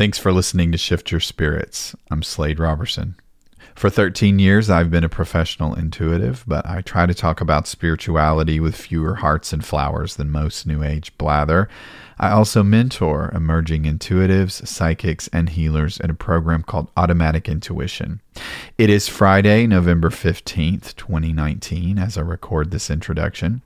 Thanks for listening to Shift Your Spirits. I'm Slade Robertson. For 13 years, I've been a professional intuitive, but I try to talk about spirituality with fewer hearts and flowers than most New Age blather. I also mentor emerging intuitives, psychics, and healers in a program called Automatic Intuition. It is Friday, November 15th, 2019, as I record this introduction.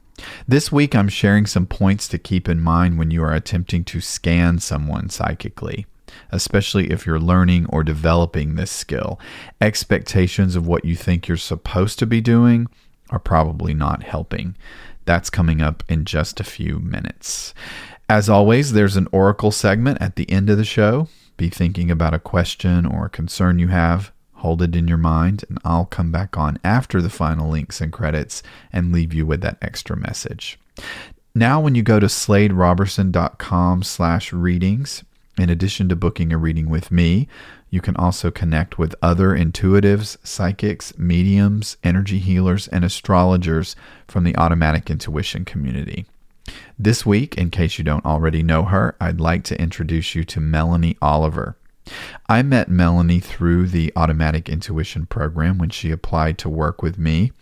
This week, I'm sharing some points to keep in mind when you are attempting to scan someone psychically especially if you're learning or developing this skill. Expectations of what you think you're supposed to be doing are probably not helping. That's coming up in just a few minutes. As always, there's an oracle segment at the end of the show. Be thinking about a question or a concern you have. Hold it in your mind, and I'll come back on after the final links and credits and leave you with that extra message. Now, when you go to sladerobertson.com slash readings, in addition to booking a reading with me, you can also connect with other intuitives, psychics, mediums, energy healers, and astrologers from the automatic intuition community. This week, in case you don't already know her, I'd like to introduce you to Melany Oliver. I met Melany through the Automatic Intuition program when she applied to work with me.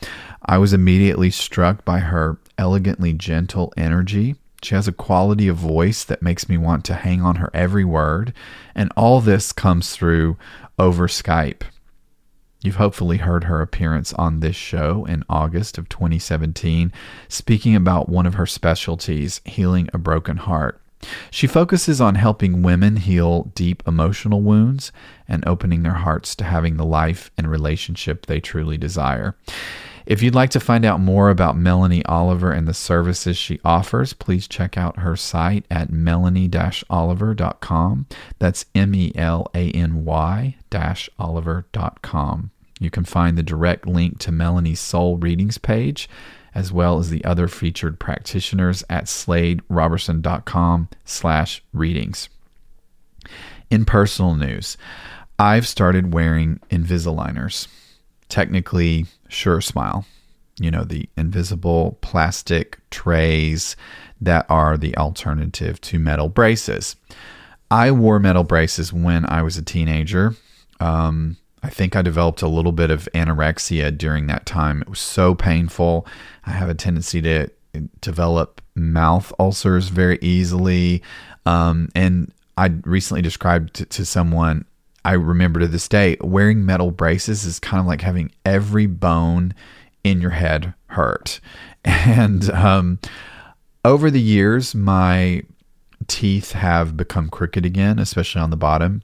I was immediately struck by her elegantly gentle energy she has a quality of voice that makes me want to hang on her every word. And all this comes through over Skype. You've hopefully heard her appearance on this show in August of 2017, speaking about one of her specialties, healing a broken heart. She focuses on helping women heal deep emotional wounds and opening their hearts to having the life and relationship they truly desire. If you'd like to find out more about Melany Oliver and the services she offers, please check out her site at melany oliver.com. That's M E L A N Y oliver.com. You can find the direct link to Melany's Soul Readings page, as well as the other featured practitioners at sladerobertson.com slash readings. In personal news, I've started wearing Invisaligners. Technically, SureSmile. You know, the invisible plastic trays that are the alternative to metal braces. I wore metal braces when I was a teenager. Um, I think I developed a little bit of anorexia during that time. It was so painful. I have a tendency to develop mouth ulcers very easily. Um, and I recently described to, to someone I remember to this day, wearing metal braces is kind of like having every bone in your head hurt. And um, over the years, my teeth have become crooked again, especially on the bottom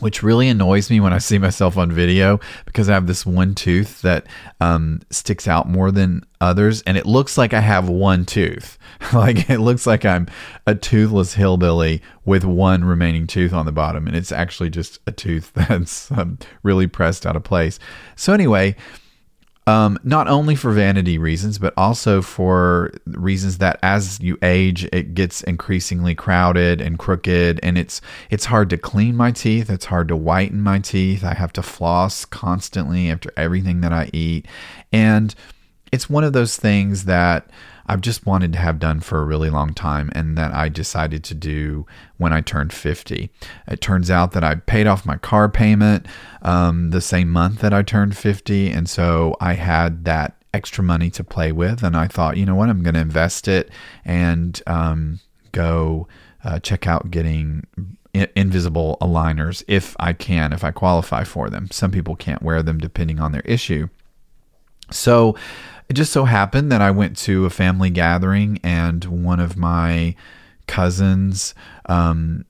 which really annoys me when I see myself on video because I have this one tooth that um, sticks out more than others, and it looks like I have one tooth. like it looks like I'm a toothless hillbilly with one remaining tooth on the bottom, and it's actually just a tooth that's um, really pressed out of place. So anyway, um, not only for vanity reasons, but also for reasons that as you age, it gets increasingly crowded and crooked, and it's it's hard to clean my teeth. It's hard to whiten my teeth. I have to floss constantly after everything that I eat, and it's one of those things that I've just wanted to have done for a really long time and that I decided to do when I turned 50. It turns out that I paid off my car payment um, the same month that I turned 50. And so I had that extra money to play with. And I thought, you know what, I'm going to invest it and um, go uh, check out getting invisible aligners if I can, if I qualify for them. Some people can't wear them depending on their issue. So, it just so happened that I went to a family gathering and one of my cousins um,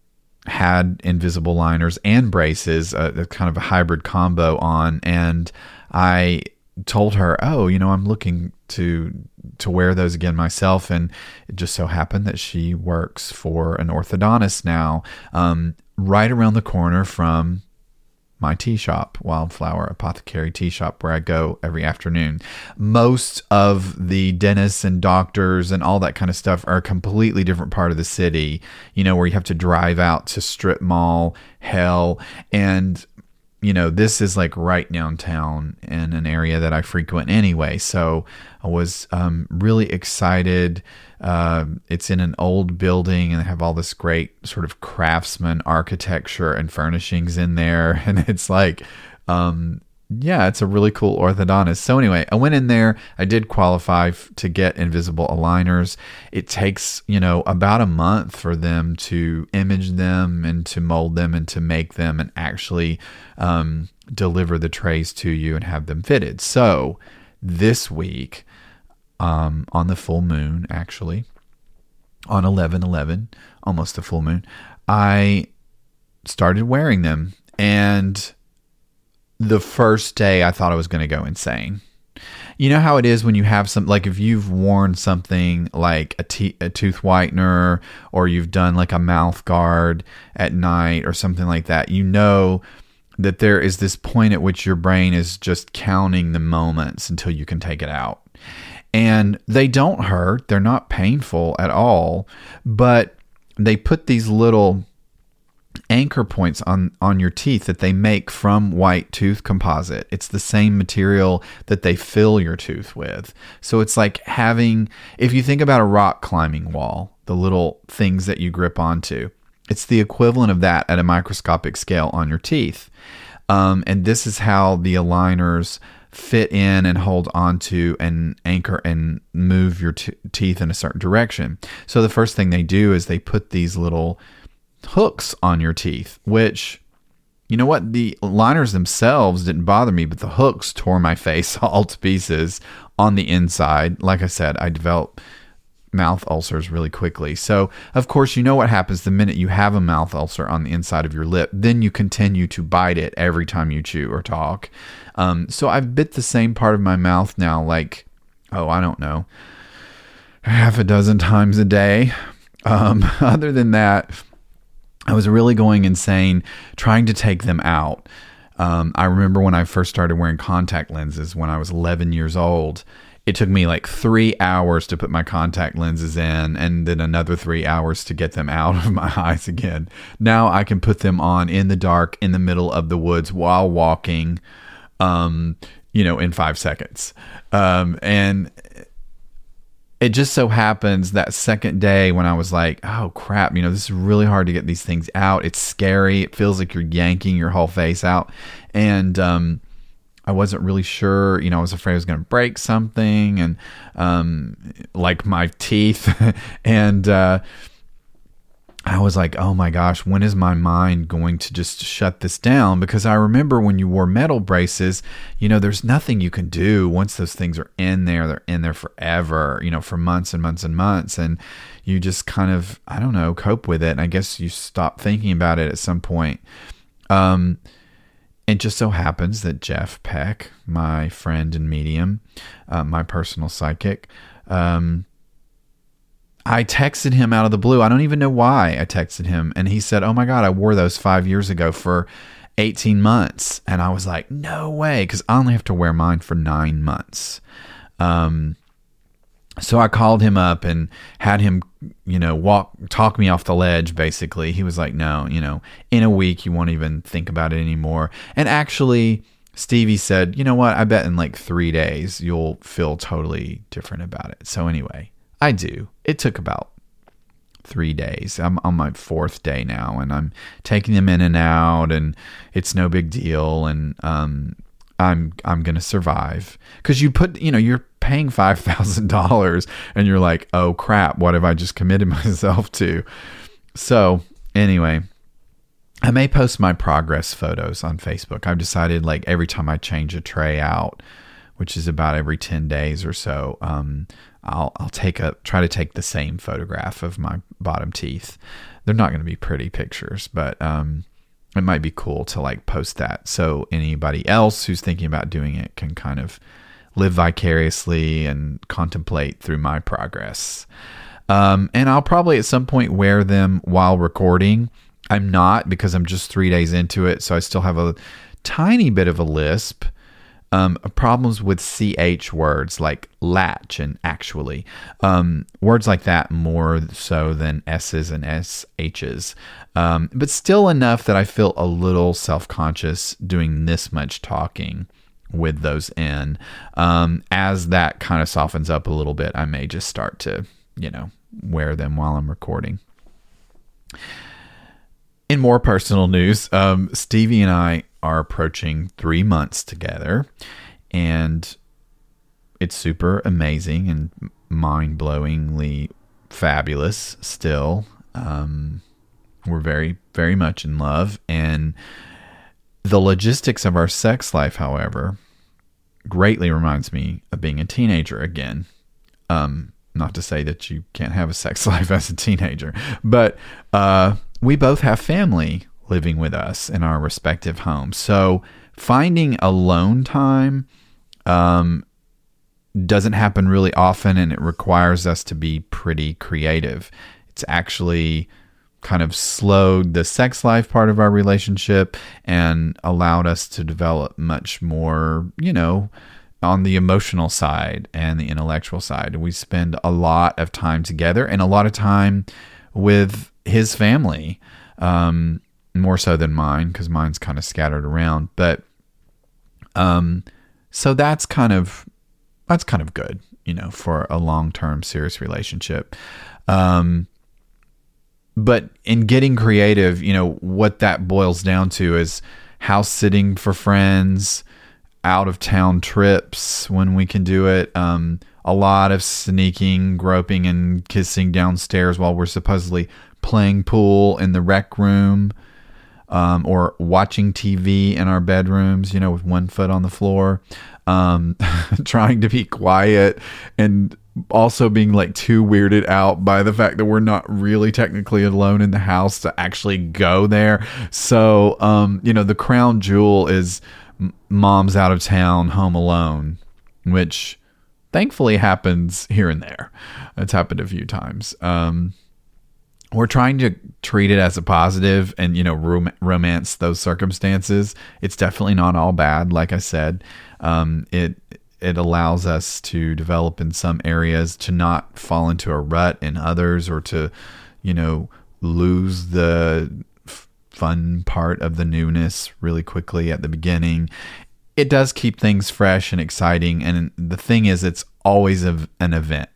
had invisible liners and braces, a, a kind of a hybrid combo on. And I told her, "Oh, you know, I'm looking to to wear those again myself." And it just so happened that she works for an orthodontist now, um, right around the corner from my tea shop, Wildflower Apothecary Tea Shop, where I go every afternoon. Most of the dentists and doctors and all that kind of stuff are a completely different part of the city, you know, where you have to drive out to strip mall hell. And you know, this is like right downtown in an area that I frequent anyway. So I was um, really excited. Uh, it's in an old building and they have all this great sort of craftsman architecture and furnishings in there. And it's like, um, yeah, it's a really cool orthodontist. So anyway, I went in there. I did qualify f- to get invisible aligners. It takes, you know, about a month for them to image them and to mold them and to make them and actually um, deliver the trays to you and have them fitted. So this week, um, on the full moon, actually, on 11 11, almost the full moon, I started wearing them. And the first day I thought I was going to go insane. You know how it is when you have some, like if you've worn something like a, te- a tooth whitener or you've done like a mouth guard at night or something like that, you know that there is this point at which your brain is just counting the moments until you can take it out. And they don't hurt, they're not painful at all, but they put these little anchor points on on your teeth that they make from white tooth composite. It's the same material that they fill your tooth with. So it's like having if you think about a rock climbing wall, the little things that you grip onto. It's the equivalent of that at a microscopic scale on your teeth. Um, and this is how the aligners fit in and hold onto and anchor and move your t- teeth in a certain direction. So the first thing they do is they put these little hooks on your teeth, which you know what? The liners themselves didn't bother me, but the hooks tore my face all to pieces on the inside. Like I said, I developed mouth ulcers really quickly. So, of course, you know what happens the minute you have a mouth ulcer on the inside of your lip, then you continue to bite it every time you chew or talk. Um, so, I've bit the same part of my mouth now, like, oh, I don't know, half a dozen times a day. Um, other than that, I was really going insane trying to take them out. Um, I remember when I first started wearing contact lenses when I was 11 years old. It took me like three hours to put my contact lenses in, and then another three hours to get them out of my eyes again. Now I can put them on in the dark in the middle of the woods while walking, um, you know, in five seconds. Um, and it just so happens that second day when I was like, oh crap, you know, this is really hard to get these things out. It's scary. It feels like you're yanking your whole face out. And um, I wasn't really sure, you know, I was afraid I was going to break something and um, like my teeth. and, uh, I was like, oh my gosh, when is my mind going to just shut this down? Because I remember when you wore metal braces, you know, there's nothing you can do once those things are in there. They're in there forever, you know, for months and months and months. And you just kind of, I don't know, cope with it. And I guess you stop thinking about it at some point. Um, it just so happens that Jeff Peck, my friend and medium, uh, my personal psychic, um, I texted him out of the blue. I don't even know why I texted him. And he said, Oh my God, I wore those five years ago for 18 months. And I was like, No way, because I only have to wear mine for nine months. Um, so I called him up and had him, you know, walk, talk me off the ledge, basically. He was like, No, you know, in a week, you won't even think about it anymore. And actually, Stevie said, You know what? I bet in like three days, you'll feel totally different about it. So, anyway, I do. It took about three days. I'm on my fourth day now, and I'm taking them in and out, and it's no big deal. And um, I'm I'm gonna survive because you put you know you're paying five thousand dollars, and you're like, oh crap, what have I just committed myself to? So anyway. I may post my progress photos on Facebook. I've decided like every time I change a tray out, which is about every 10 days or so, um, I'll I'll take a try to take the same photograph of my bottom teeth. They're not going to be pretty pictures, but um, it might be cool to like post that so anybody else who's thinking about doing it can kind of live vicariously and contemplate through my progress. Um, and I'll probably at some point wear them while recording. I'm not because I'm just three days into it, so I still have a tiny bit of a lisp. Um, problems with ch words like latch and actually. Um, words like that more so than s's and sh's um, but still enough that i feel a little self-conscious doing this much talking with those in. Um, as that kind of softens up a little bit i may just start to you know wear them while i'm recording in more personal news, um, Stevie and I are approaching three months together, and it's super amazing and mind blowingly fabulous still. Um, we're very, very much in love. And the logistics of our sex life, however, greatly reminds me of being a teenager again. Um, not to say that you can't have a sex life as a teenager, but uh, we both have family living with us in our respective homes. So finding alone time um, doesn't happen really often and it requires us to be pretty creative. It's actually kind of slowed the sex life part of our relationship and allowed us to develop much more, you know, on the emotional side and the intellectual side. We spend a lot of time together and a lot of time with his family, um, more so than mine because mine's kind of scattered around. But um, so that's kind of that's kind of good, you know, for a long term serious relationship. Um, but in getting creative, you know, what that boils down to is house sitting for friends, out of town trips when we can do it. Um, a lot of sneaking, groping, and kissing downstairs while we're supposedly playing pool in the rec room um, or watching TV in our bedrooms, you know, with one foot on the floor, um, trying to be quiet and also being like too weirded out by the fact that we're not really technically alone in the house to actually go there. So, um, you know, the crown jewel is mom's out of town, home alone, which thankfully happens here and there. It's happened a few times. Um, we're trying to treat it as a positive and you know rom- romance those circumstances it's definitely not all bad like i said um, it it allows us to develop in some areas to not fall into a rut in others or to you know lose the fun part of the newness really quickly at the beginning it does keep things fresh and exciting and the thing is it's always a, an event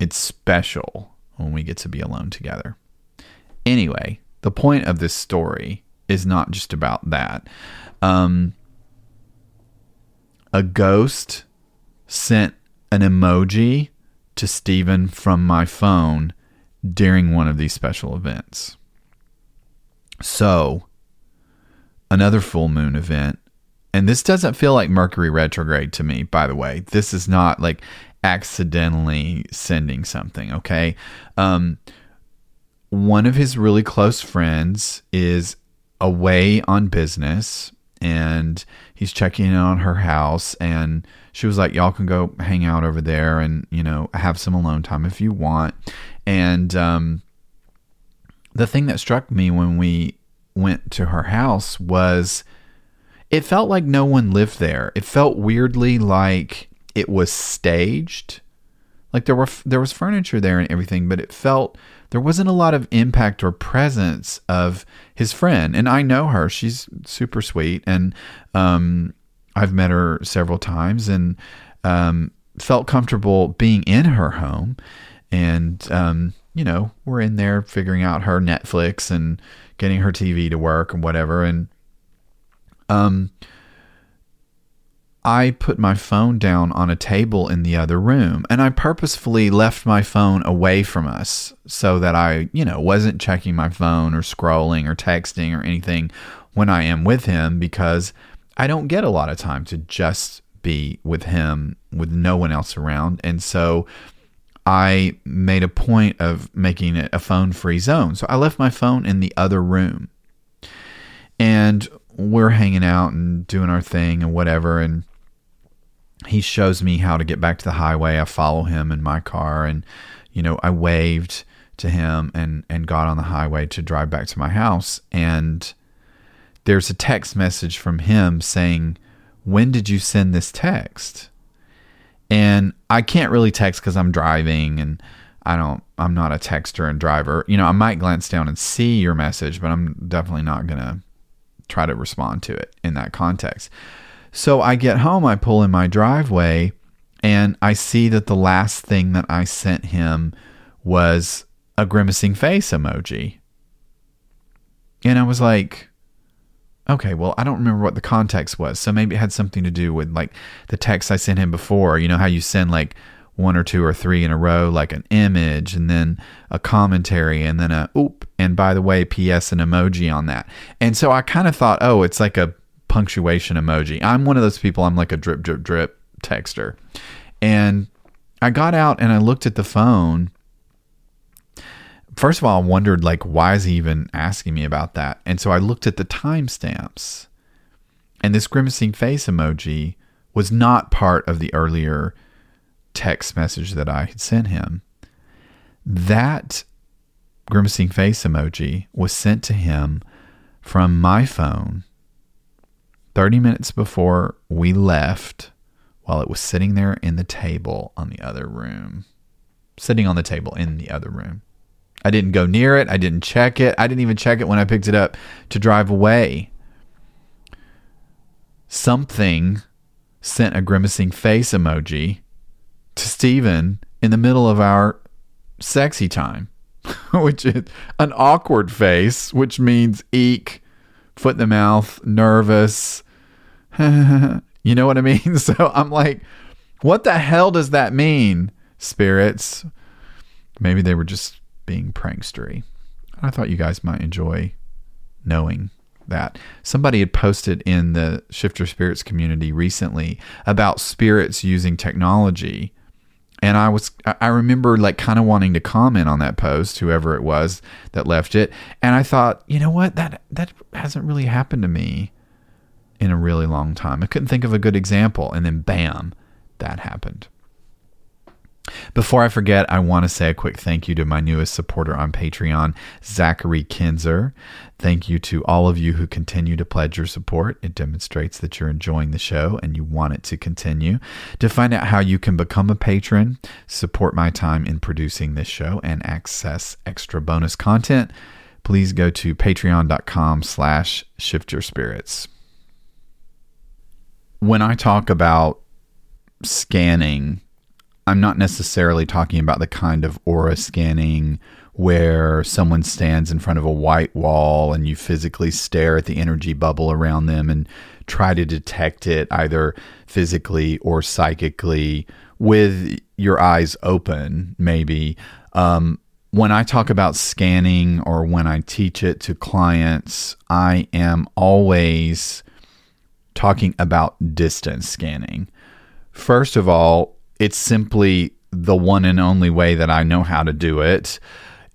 it's special when we get to be alone together Anyway, the point of this story is not just about that. Um, a ghost sent an emoji to Stephen from my phone during one of these special events. So, another full moon event, and this doesn't feel like Mercury retrograde to me, by the way. This is not like accidentally sending something, okay? Um, one of his really close friends is away on business and he's checking in on her house and she was like y'all can go hang out over there and you know have some alone time if you want and um, the thing that struck me when we went to her house was it felt like no one lived there it felt weirdly like it was staged like there were there was furniture there and everything but it felt there wasn't a lot of impact or presence of his friend. And I know her; she's super sweet, and um, I've met her several times, and um, felt comfortable being in her home. And um, you know, we're in there figuring out her Netflix and getting her TV to work and whatever. And um, I put my phone down on a table in the other room and I purposefully left my phone away from us so that I, you know, wasn't checking my phone or scrolling or texting or anything when I am with him because I don't get a lot of time to just be with him with no one else around. And so I made a point of making it a phone free zone. So I left my phone in the other room. And we're hanging out and doing our thing and whatever. And he shows me how to get back to the highway. I follow him in my car and you know, I waved to him and and got on the highway to drive back to my house and there's a text message from him saying when did you send this text? And I can't really text because I'm driving and I don't, I'm not a texter and driver. You know, I might glance down and see your message, but I'm definitely not going to try to respond to it in that context. So I get home, I pull in my driveway, and I see that the last thing that I sent him was a grimacing face emoji. And I was like, okay, well, I don't remember what the context was. So maybe it had something to do with like the text I sent him before. You know how you send like one or two or three in a row, like an image and then a commentary and then a oop. And by the way, P.S. an emoji on that. And so I kind of thought, oh, it's like a punctuation emoji. I'm one of those people, I'm like a drip, drip, drip texter. And I got out and I looked at the phone first of all, I wondered like why is he even asking me about that? And so I looked at the timestamps, and this grimacing face emoji was not part of the earlier text message that I had sent him. That grimacing face emoji was sent to him from my phone 30 minutes before we left while it was sitting there in the table on the other room. Sitting on the table in the other room. I didn't go near it. I didn't check it. I didn't even check it when I picked it up to drive away. Something sent a grimacing face emoji to Steven in the middle of our sexy time, which is an awkward face, which means eek, foot in the mouth, nervous. you know what I mean? So I'm like, what the hell does that mean, spirits? Maybe they were just being prankstery. I thought you guys might enjoy knowing that. Somebody had posted in the Shift Your Spirits community recently about spirits using technology. And I was I remember like kind of wanting to comment on that post, whoever it was that left it. And I thought, you know what, that that hasn't really happened to me in a really long time. I couldn't think of a good example. And then bam, that happened. Before I forget, I want to say a quick thank you to my newest supporter on Patreon, Zachary Kinzer. Thank you to all of you who continue to pledge your support. It demonstrates that you're enjoying the show and you want it to continue. To find out how you can become a patron, support my time in producing this show, and access extra bonus content, please go to patreon.com slash shiftyourspirits. When I talk about scanning I'm not necessarily talking about the kind of aura scanning where someone stands in front of a white wall and you physically stare at the energy bubble around them and try to detect it either physically or psychically with your eyes open, maybe. Um, when I talk about scanning or when I teach it to clients, I am always talking about distance scanning. First of all, it's simply the one and only way that I know how to do it.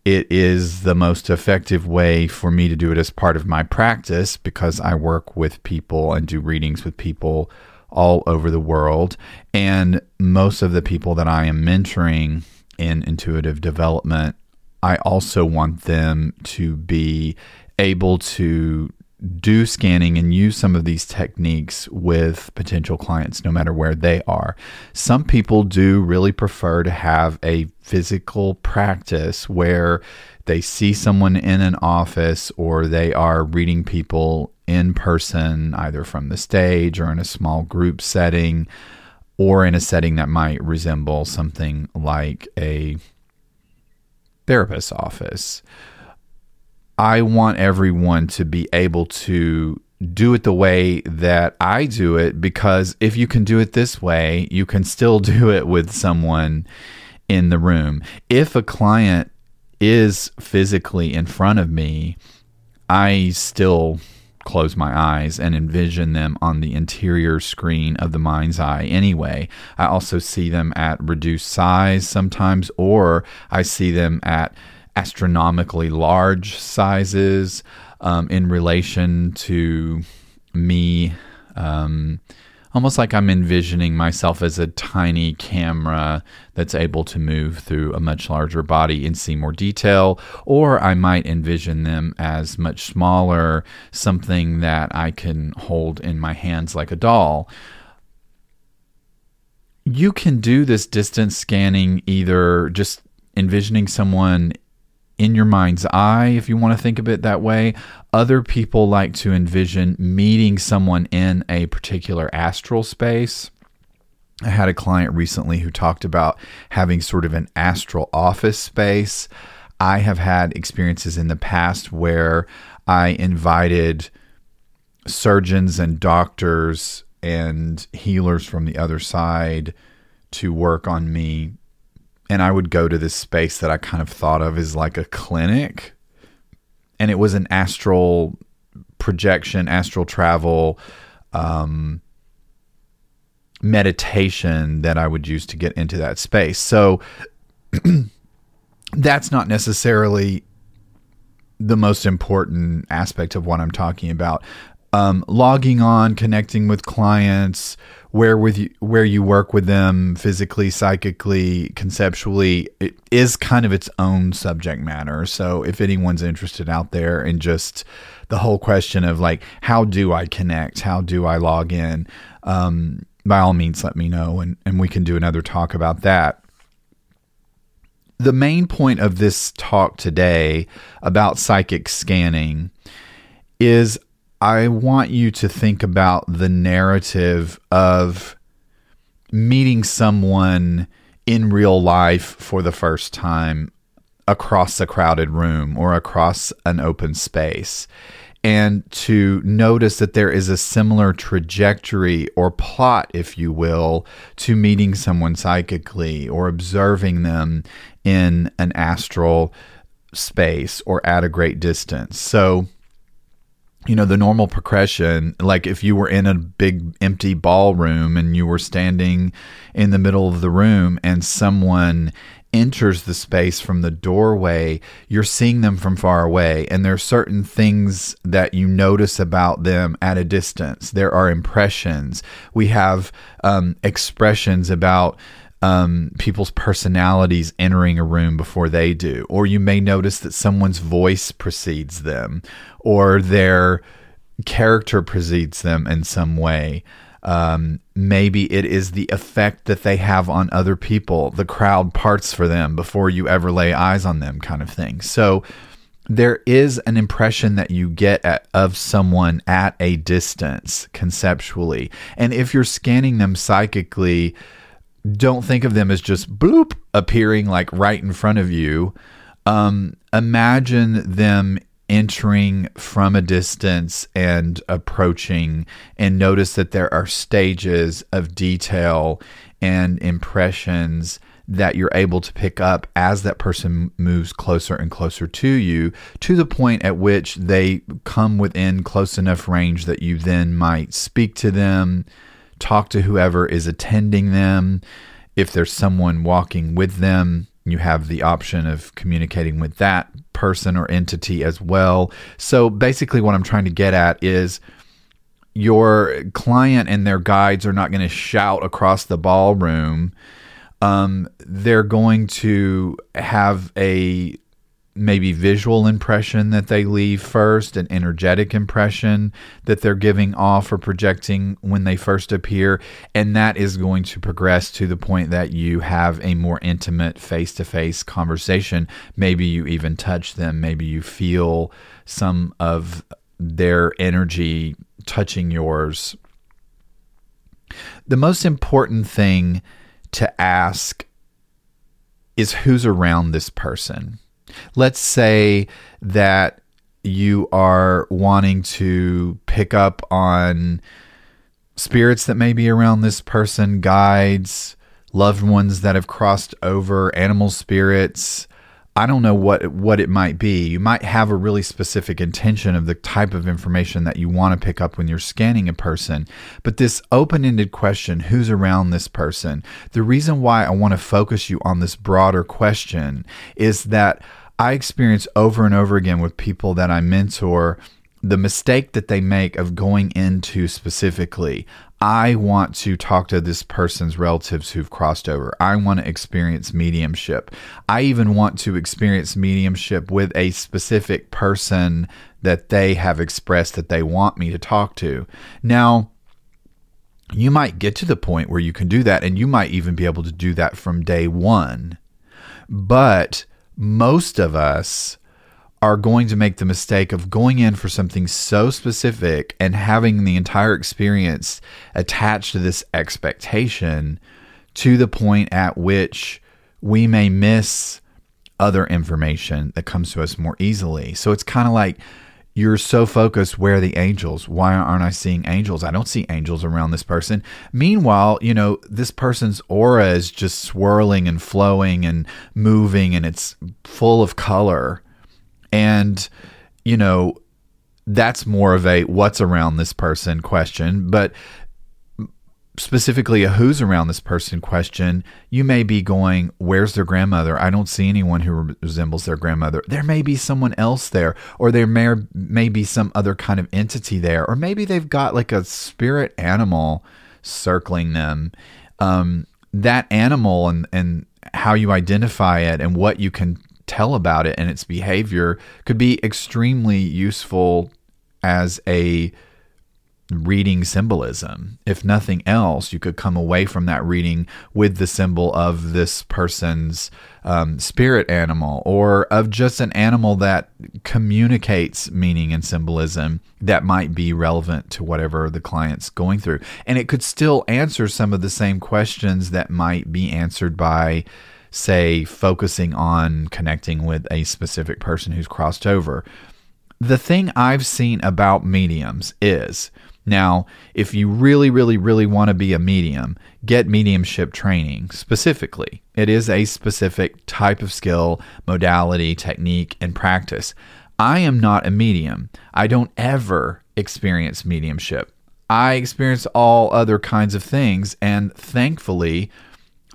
It is the most effective way for me to do it as part of my practice because I work with people and do readings with people all over the world. And most of the people that I am mentoring in intuitive development, I also want them to be able to do scanning and use some of these techniques with potential clients, no matter where they are. Some people do really prefer to have a physical practice where they see someone in an office or they are reading people in person, either from the stage or in a small group setting, or in a setting that might resemble something like a therapist's office. I want everyone to be able to do it the way that I do it because if you can do it this way, you can still do it with someone in the room. If a client is physically in front of me, I still close my eyes and envision them on the interior screen of the mind's eye anyway. I also see them at reduced size sometimes, or I see them at astronomically large sizes um, in relation to me um, almost like I'm envisioning myself as a tiny camera that's able to move through a much larger body and see more detail. Or I might envision them as much smaller, something that I can hold in my hands like a doll. You can do this distance scanning either just envisioning someone in your mind's eye, if you want to think of it that way. Other people like to envision meeting someone in a particular astral space. I had a client recently who talked about having sort of an astral office space. I have had experiences in the past where I invited surgeons and doctors and healers from the other side to work on me and I would go to this space that I kind of thought of as like a clinic. And it was an astral projection, astral travel, um, meditation that I would use to get into that space. So that's not necessarily the most important aspect of what I'm talking about. Um, logging on, connecting with clients, where with you, where you work with them physically, psychically, conceptually, it is kind of its own subject matter. So if anyone's interested out there in just the whole question of like how do I connect, how do I log in, um, by all means let me know and, and we can do another talk about that. The main point of this talk today about psychic scanning is I want you to think about the narrative of meeting someone in real life for the first time across a crowded room or across an open space and to notice that there is a similar trajectory or plot, if you will, to meeting someone psychically or observing them in an astral space or at a great distance. So, you know the normal progression like if you were in a big empty ballroom and you were standing in the middle of the room and someone enters the space from the doorway you're seeing them from far away. And there are certain things that you notice about them at a distance. There are impressions. We have um, expressions about um, people's personalities entering a room before they do. Or you may notice that someone's voice precedes them, or their character precedes them in some way. Um, maybe it is the effect that they have on other people. The crowd parts for them before you ever lay eyes on them, kind of thing. So there is an impression that you get at, of someone at a distance conceptually. And if you're scanning them psychically, don't think of them as just bloop appearing like right in front of you. Um, imagine them entering from a distance and approaching, and notice that there are stages of detail and impressions that you're able to pick up as that person moves closer and closer to you to the point at which they come within close enough range that you then might speak to them talk to whoever is attending them. If there's someone walking with them, you have the option of communicating with that person or entity as well. So basically, what I'm trying to get at is your client and their guides are not going to shout across the ballroom. Um, they're going to have a maybe visual impression that they leave first, an energetic impression that they're giving off or projecting when they first appear. And that is going to progress to the point that you have a more intimate face to face conversation. Maybe you even touch them, maybe you feel some of their energy touching yours. The most important thing to ask is who's around this person Let's say that you are wanting to pick up on spirits that may be around this person, guides, loved ones that have crossed over, animal spirits, I don't know what what it might be. You might have a really specific intention of the type of information that you want to pick up when you're scanning a person. But this open-ended question, who's around this person? The reason why I want to focus you on this broader question is that I experience over and over again with people that I mentor the mistake that they make of going into specifically I want to talk to this person's relatives who've crossed over. I want to experience mediumship. I even want to experience mediumship with a specific person that they have expressed that they want me to talk to. Now, you might get to the point where you can do that, and you might even be able to do that from day one. But most of us are going to make the mistake of going in for something so specific and having the entire experience attached to this expectation to the point at which we may miss other information that comes to us more easily. So it's kind of like you're so focused where are the angels? Why aren't i seeing angels? I don't see angels around this person. Meanwhile you know this person's aura is just swirling and flowing and moving and it's full of color and, you know, that's more of a what's around this person question. But specifically a who's around this person question, you may be going, Where's their grandmother? I don't see anyone who resembles their grandmother. There may be someone else there, or there may, may be some other kind of entity there, or maybe they've got like a spirit animal circling them. Um, that animal and, and how you identify it and what you can tell about it and its behavior could be extremely useful as a reading symbolism. If nothing else, you could come away from that reading with the symbol of this person's um, spirit animal or of just an animal that communicates meaning and symbolism that might be relevant to whatever the client's going through. And it could still answer some of the same questions that might be answered by say, focusing on connecting with a specific person who's crossed over. The thing I've seen about mediums is now, if you really, really, really want to be a medium, get mediumship training specifically. It is a specific type of skill, modality, technique, and practice. I am not a medium. I don't ever experience mediumship. I experience all other kinds of things, and thankfully,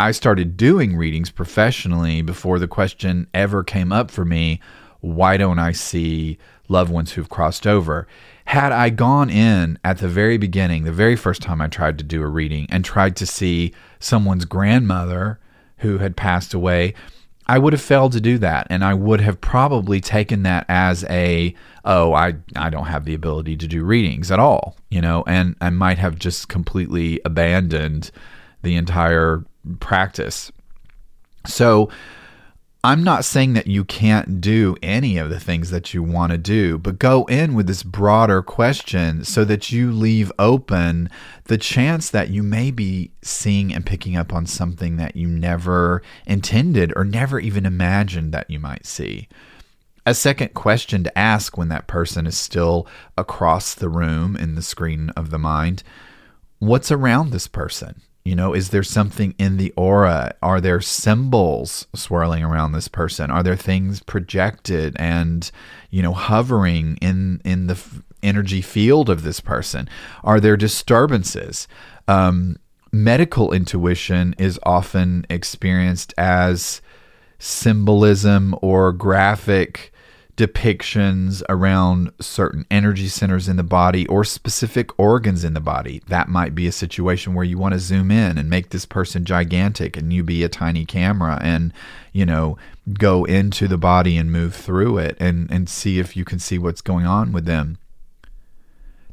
I started doing readings professionally before the question ever came up for me why don't I see loved ones who've crossed over? Had I gone in at the very beginning, the very first time I tried to do a reading, and tried to see someone's grandmother who had passed away, I would have failed to do that. And I would have probably taken that as a, oh, I, I don't have the ability to do readings at all, you know, and I might have just completely abandoned the entire practice. So I'm not saying that you can't do any of the things that you want to do, but go in with this broader question so that you leave open the chance that you may be seeing and picking up on something that you never intended or never even imagined that you might see. A second question to ask when that person is still across the room in the screen of the mind what's around this person? You know, is there something in the aura? Are there symbols swirling around this person? Are there things projected and, you know, hovering in in the f- energy field of this person? Are there disturbances? Um, medical intuition is often experienced as symbolism or graphic depictions around certain energy centers in the body or specific organs in the body. That might be a situation where you want to zoom in and make this person gigantic and you be a tiny camera and, you know, go into the body and move through it and, and see if you can see what's going on with them.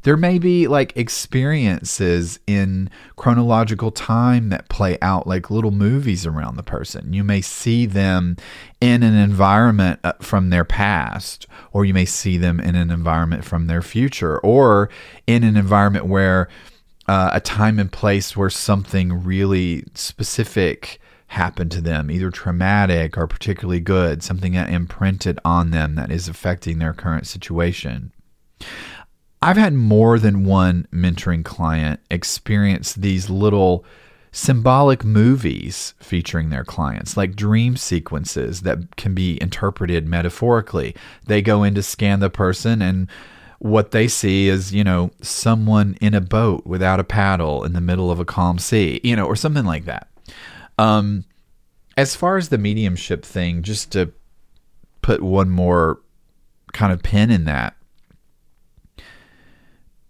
There may be like experiences in chronological time that play out like little movies around the person. You may see them in an environment uh, from their past, or you may see them in an environment from their future, or in an environment where uh, a time and place where something really specific happened to them, either traumatic or particularly good, something that imprinted on them that is affecting their current situation. I've had more than one mentoring client experience these little symbolic movies featuring their clients, like dream sequences that can be interpreted metaphorically. They go in to scan the person, and what they see is, you know, someone in a boat without a paddle in the middle of a calm sea, you know, or something like that. Um, as far as the mediumship thing, just to put one more kind of pin in that,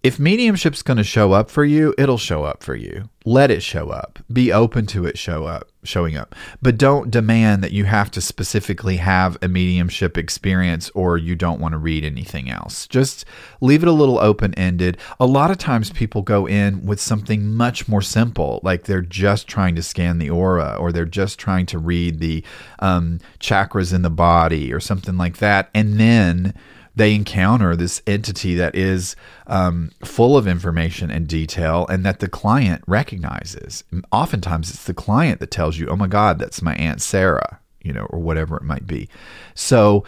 if mediumship's going to show up for you, it'll show up for you. Let it show up. Be open to it show up, showing up. But don't demand that you have to specifically have a mediumship experience or you don't want to read anything else. Just leave it a little open-ended. A lot of times people go in with something much more simple, like they're just trying to scan the aura or they're just trying to read the um, chakras in the body or something like that, and then they encounter this entity that is um, full of information and detail and that the client recognizes. Oftentimes, it's the client that tells you, oh my God, that's my Aunt Sarah, you know, or whatever it might be. So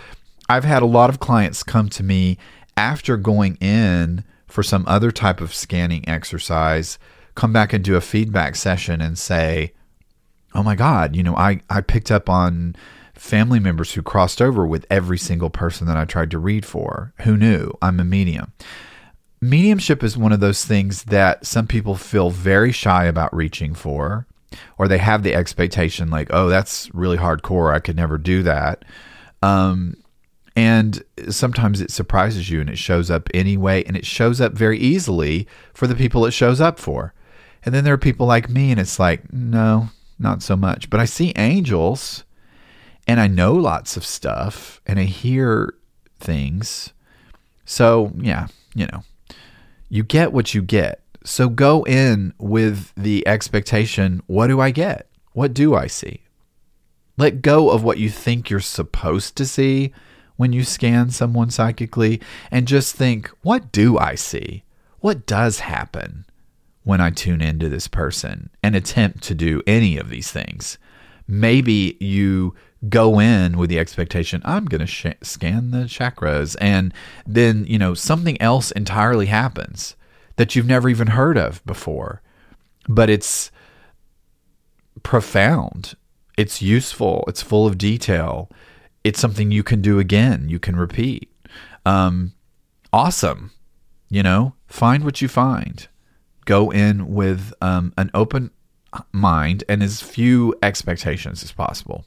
I've had a lot of clients come to me after going in for some other type of scanning exercise, come back and do a feedback session and say, oh my God, you know, I, I picked up on family members who crossed over with every single person that I tried to read for. Who knew? I'm a medium. Mediumship is one of those things that some people feel very shy about reaching for, or they have the expectation like, oh, that's really hardcore. I could never do that. Um, and sometimes it surprises you and it shows up anyway, and it shows up very easily for the people it shows up for. And then there are people like me, and it's like, no, not so much. But I see angels and I know lots of stuff and I hear things. So, yeah, you know, you get what you get. So go in with the expectation what do I get? What do I see? Let go of what you think you're supposed to see when you scan someone psychically and just think, what do I see? What does happen when I tune into this person and attempt to do any of these things? Maybe you go in with the expectation I'm going to sh- scan the chakras and then you know something else entirely happens that you've never even heard of before. But it's profound. It's useful. It's full of detail. It's something you can do again. You can repeat. Um, awesome. You know find what you find. Go in with um, an open mind and as few expectations as possible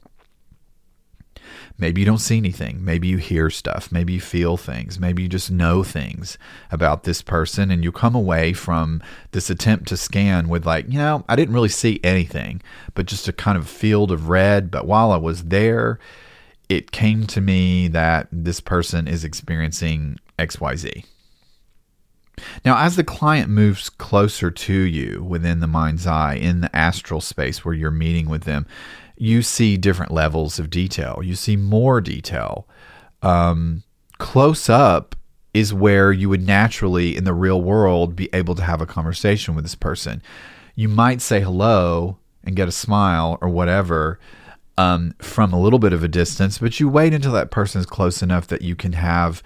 Maybe you don't see anything. Maybe you hear stuff. Maybe you feel things. Maybe you just know things about this person and you come away from this attempt to scan with, like, you know, I didn't really see anything, but just a kind of field of red. But while I was there, it came to me that this person is experiencing XYZ. Now, as the client moves closer to you within the mind's eye in the astral space where you're meeting with them, you see different levels of detail. You see more detail. Um, close up is where you would naturally, in the real world, be able to have a conversation with this person. You might say hello and get a smile or whatever um, from a little bit of a distance, but you wait until that person is close enough that you can have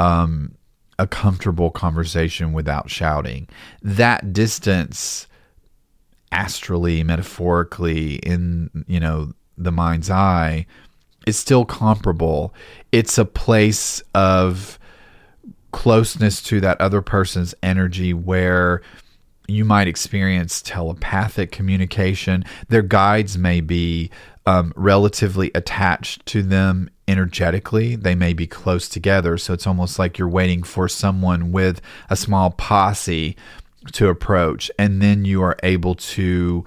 um, a comfortable conversation without shouting. That distance astrally, metaphorically, in you know the mind's eye, is still comparable. It's a place of closeness to that other person's energy where you might experience telepathic communication. Their guides may be um, relatively attached to them energetically. They may be close together. So it's almost like you're waiting for someone with a small posse to approach, and then you are able to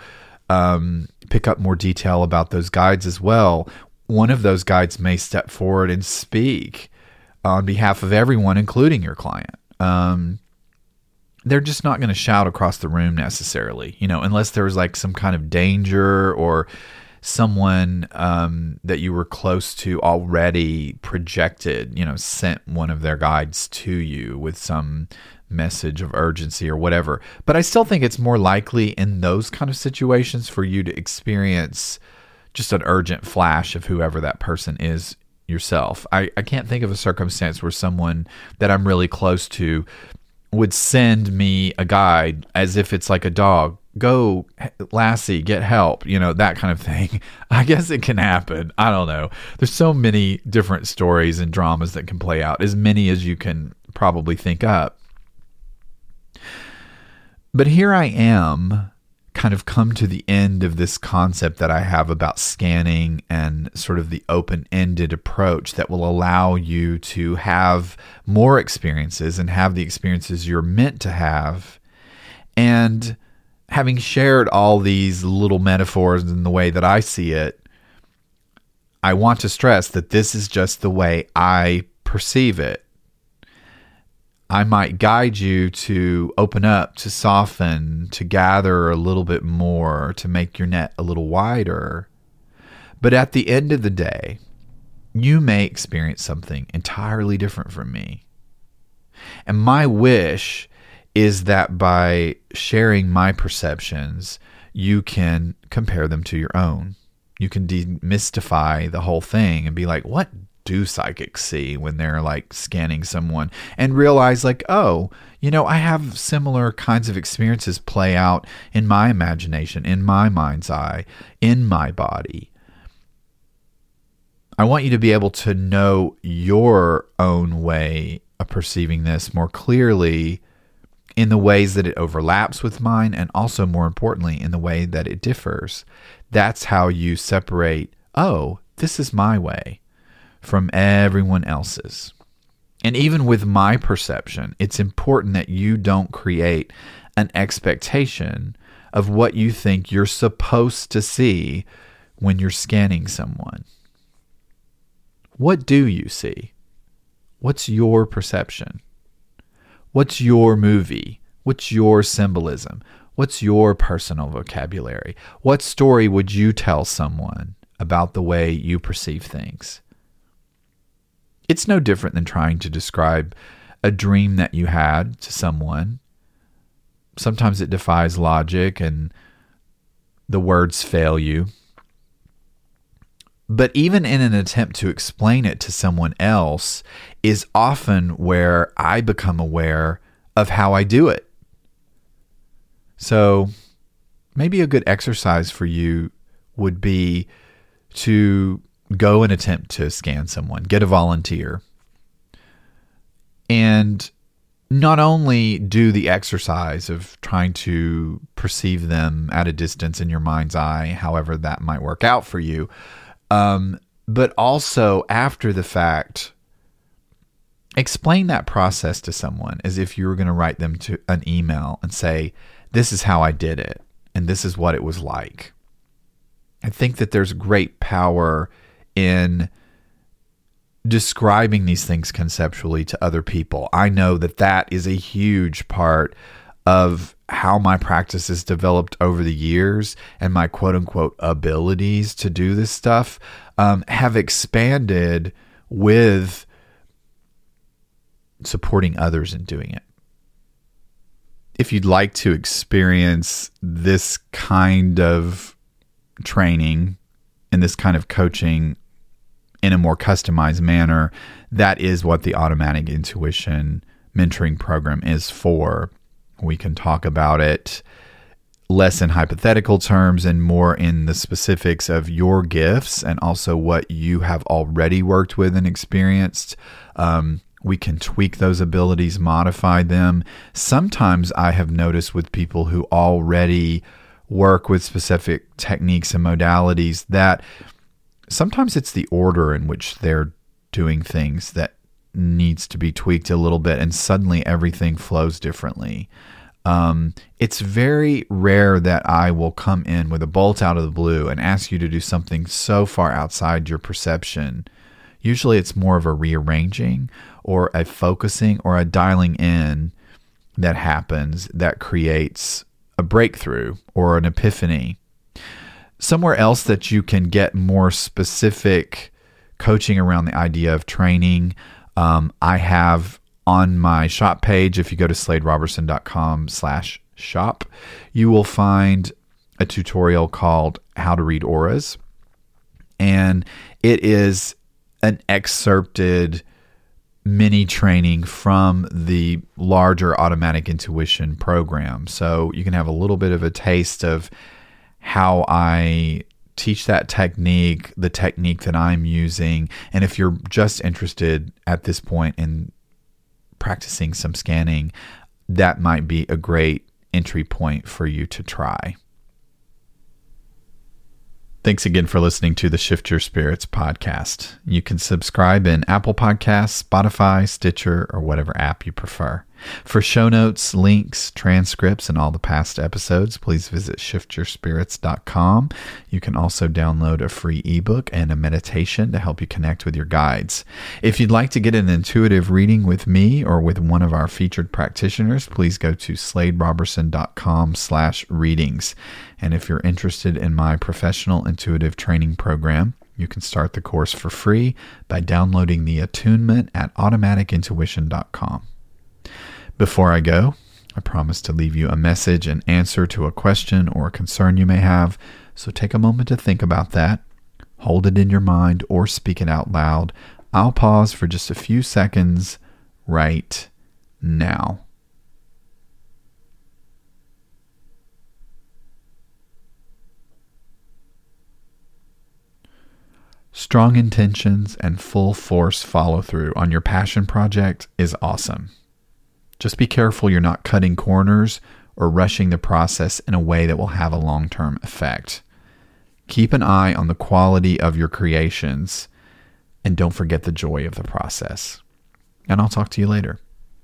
um, pick up more detail about those guides as well. One of those guides may step forward and speak on behalf of everyone, including your client. Um, they're just not going to shout across the room necessarily, you know, unless there was like some kind of danger or someone um, that you were close to already projected, you know, sent one of their guides to you with some message of urgency or whatever. But I still think it's more likely in those kind of situations for you to experience just an urgent flash of whoever that person is yourself. I, I can't think of a circumstance where someone that I'm really close to would send me a guide as if it's like a dog. Go lassie get help you know that kind of thing. I guess it can happen. I don't know. There's so many different stories and dramas that can play out as many as you can probably think up but here I am kind of come to the end of this concept that I have about scanning and sort of the open ended approach that will allow you to have more experiences and have the experiences you're meant to have. And having shared all these little metaphors in the way that I see it, I want to stress that this is just the way I perceive it. I might guide you to open up, to soften, to gather a little bit more, to make your net a little wider. But at the end of the day, you may experience something entirely different from me. And my wish is that by sharing my perceptions, you can compare them to your own. You can demystify the whole thing and be like, what do psychics see when they're like scanning someone and realize like oh you know i have similar kinds of experiences play out in my imagination in my mind's eye in my body. I want you to be able to know your own way of perceiving this more clearly in the ways that it overlaps with mine and also more importantly in the way that it differs. That's how you separate oh this is my way from everyone else's. And even with my perception, it's important that you don't create an expectation of what you think you're supposed to see when you're scanning someone. What do you see? What's your perception? What's your movie? What's your symbolism? What's your personal vocabulary? What story would you tell someone about the way you perceive things? It's no different than trying to describe a dream that you had to someone. Sometimes it defies logic and the words fail you. But even in an attempt to explain it to someone else is often where I become aware of how I do it. So maybe a good exercise for you would be to go and attempt to scan someone, get a volunteer, and not only do the exercise of trying to perceive them at a distance in your mind's eye, however that might work out for you, um, but also after the fact, explain that process to someone as if you were going to write them to an email and say, This is how I did it, and this is what it was like. I think that there's great power in describing these things conceptually to other people. I know that that is a huge part of how my practice has developed over the years and my quote unquote abilities to do this stuff um, have expanded with supporting others in doing it. If you'd like to experience this kind of training and this kind of coaching in a more customized manner, that is what the automatic intuition mentoring program is for. We can talk about it less in hypothetical terms and more in the specifics of your gifts and also what you have already worked with and experienced. Um, we can tweak those abilities, modify them. Sometimes I have noticed with people who already work with specific techniques and modalities that sometimes it's the order in which they're doing things that needs to be tweaked a little bit, and suddenly everything flows differently. Um, it's very rare that I will come in with a bolt out of the blue and ask you to do something so far outside your perception. Usually it's more of a rearranging or a focusing or a dialing in that happens that creates a breakthrough or an epiphany somewhere else that you can get more specific coaching around the idea of training. Um, I have on my shop page, if you go to sladeroberson.com slash shop, you will find a tutorial called How to Read Auras. And it is an excerpted mini training from the larger automatic intuition program. So you can have a little bit of a taste of how I teach that technique, the technique that I'm using. And if you're just interested at this point in practicing some scanning, that might be a great entry point for you to try. Thanks again for listening to the Shift Your Spirits podcast. You can subscribe in Apple Podcasts, Spotify, Stitcher, or whatever app you prefer. For show notes, links, transcripts, and all the past episodes, please visit shiftyourspirits.com. You can also download a free ebook and a meditation to help you connect with your guides. If you'd like to get an intuitive reading with me or with one of our featured practitioners, please go to sladeroberson.com slash readings. And if you're interested in my professional intuitive training program, you can start the course for free by downloading the attunement at automaticintuition.com. Before I go, I promise to leave you a message and answer to a question or a concern you may have, so take a moment to think about that. Hold it in your mind or speak it out loud. I'll pause for just a few seconds right now. Strong intentions and full force follow through on your passion project is awesome. Just be careful you're not cutting corners or rushing the process in a way that will have a long term effect. Keep an eye on the quality of your creations and don't forget the joy of the process. And I'll talk to you later.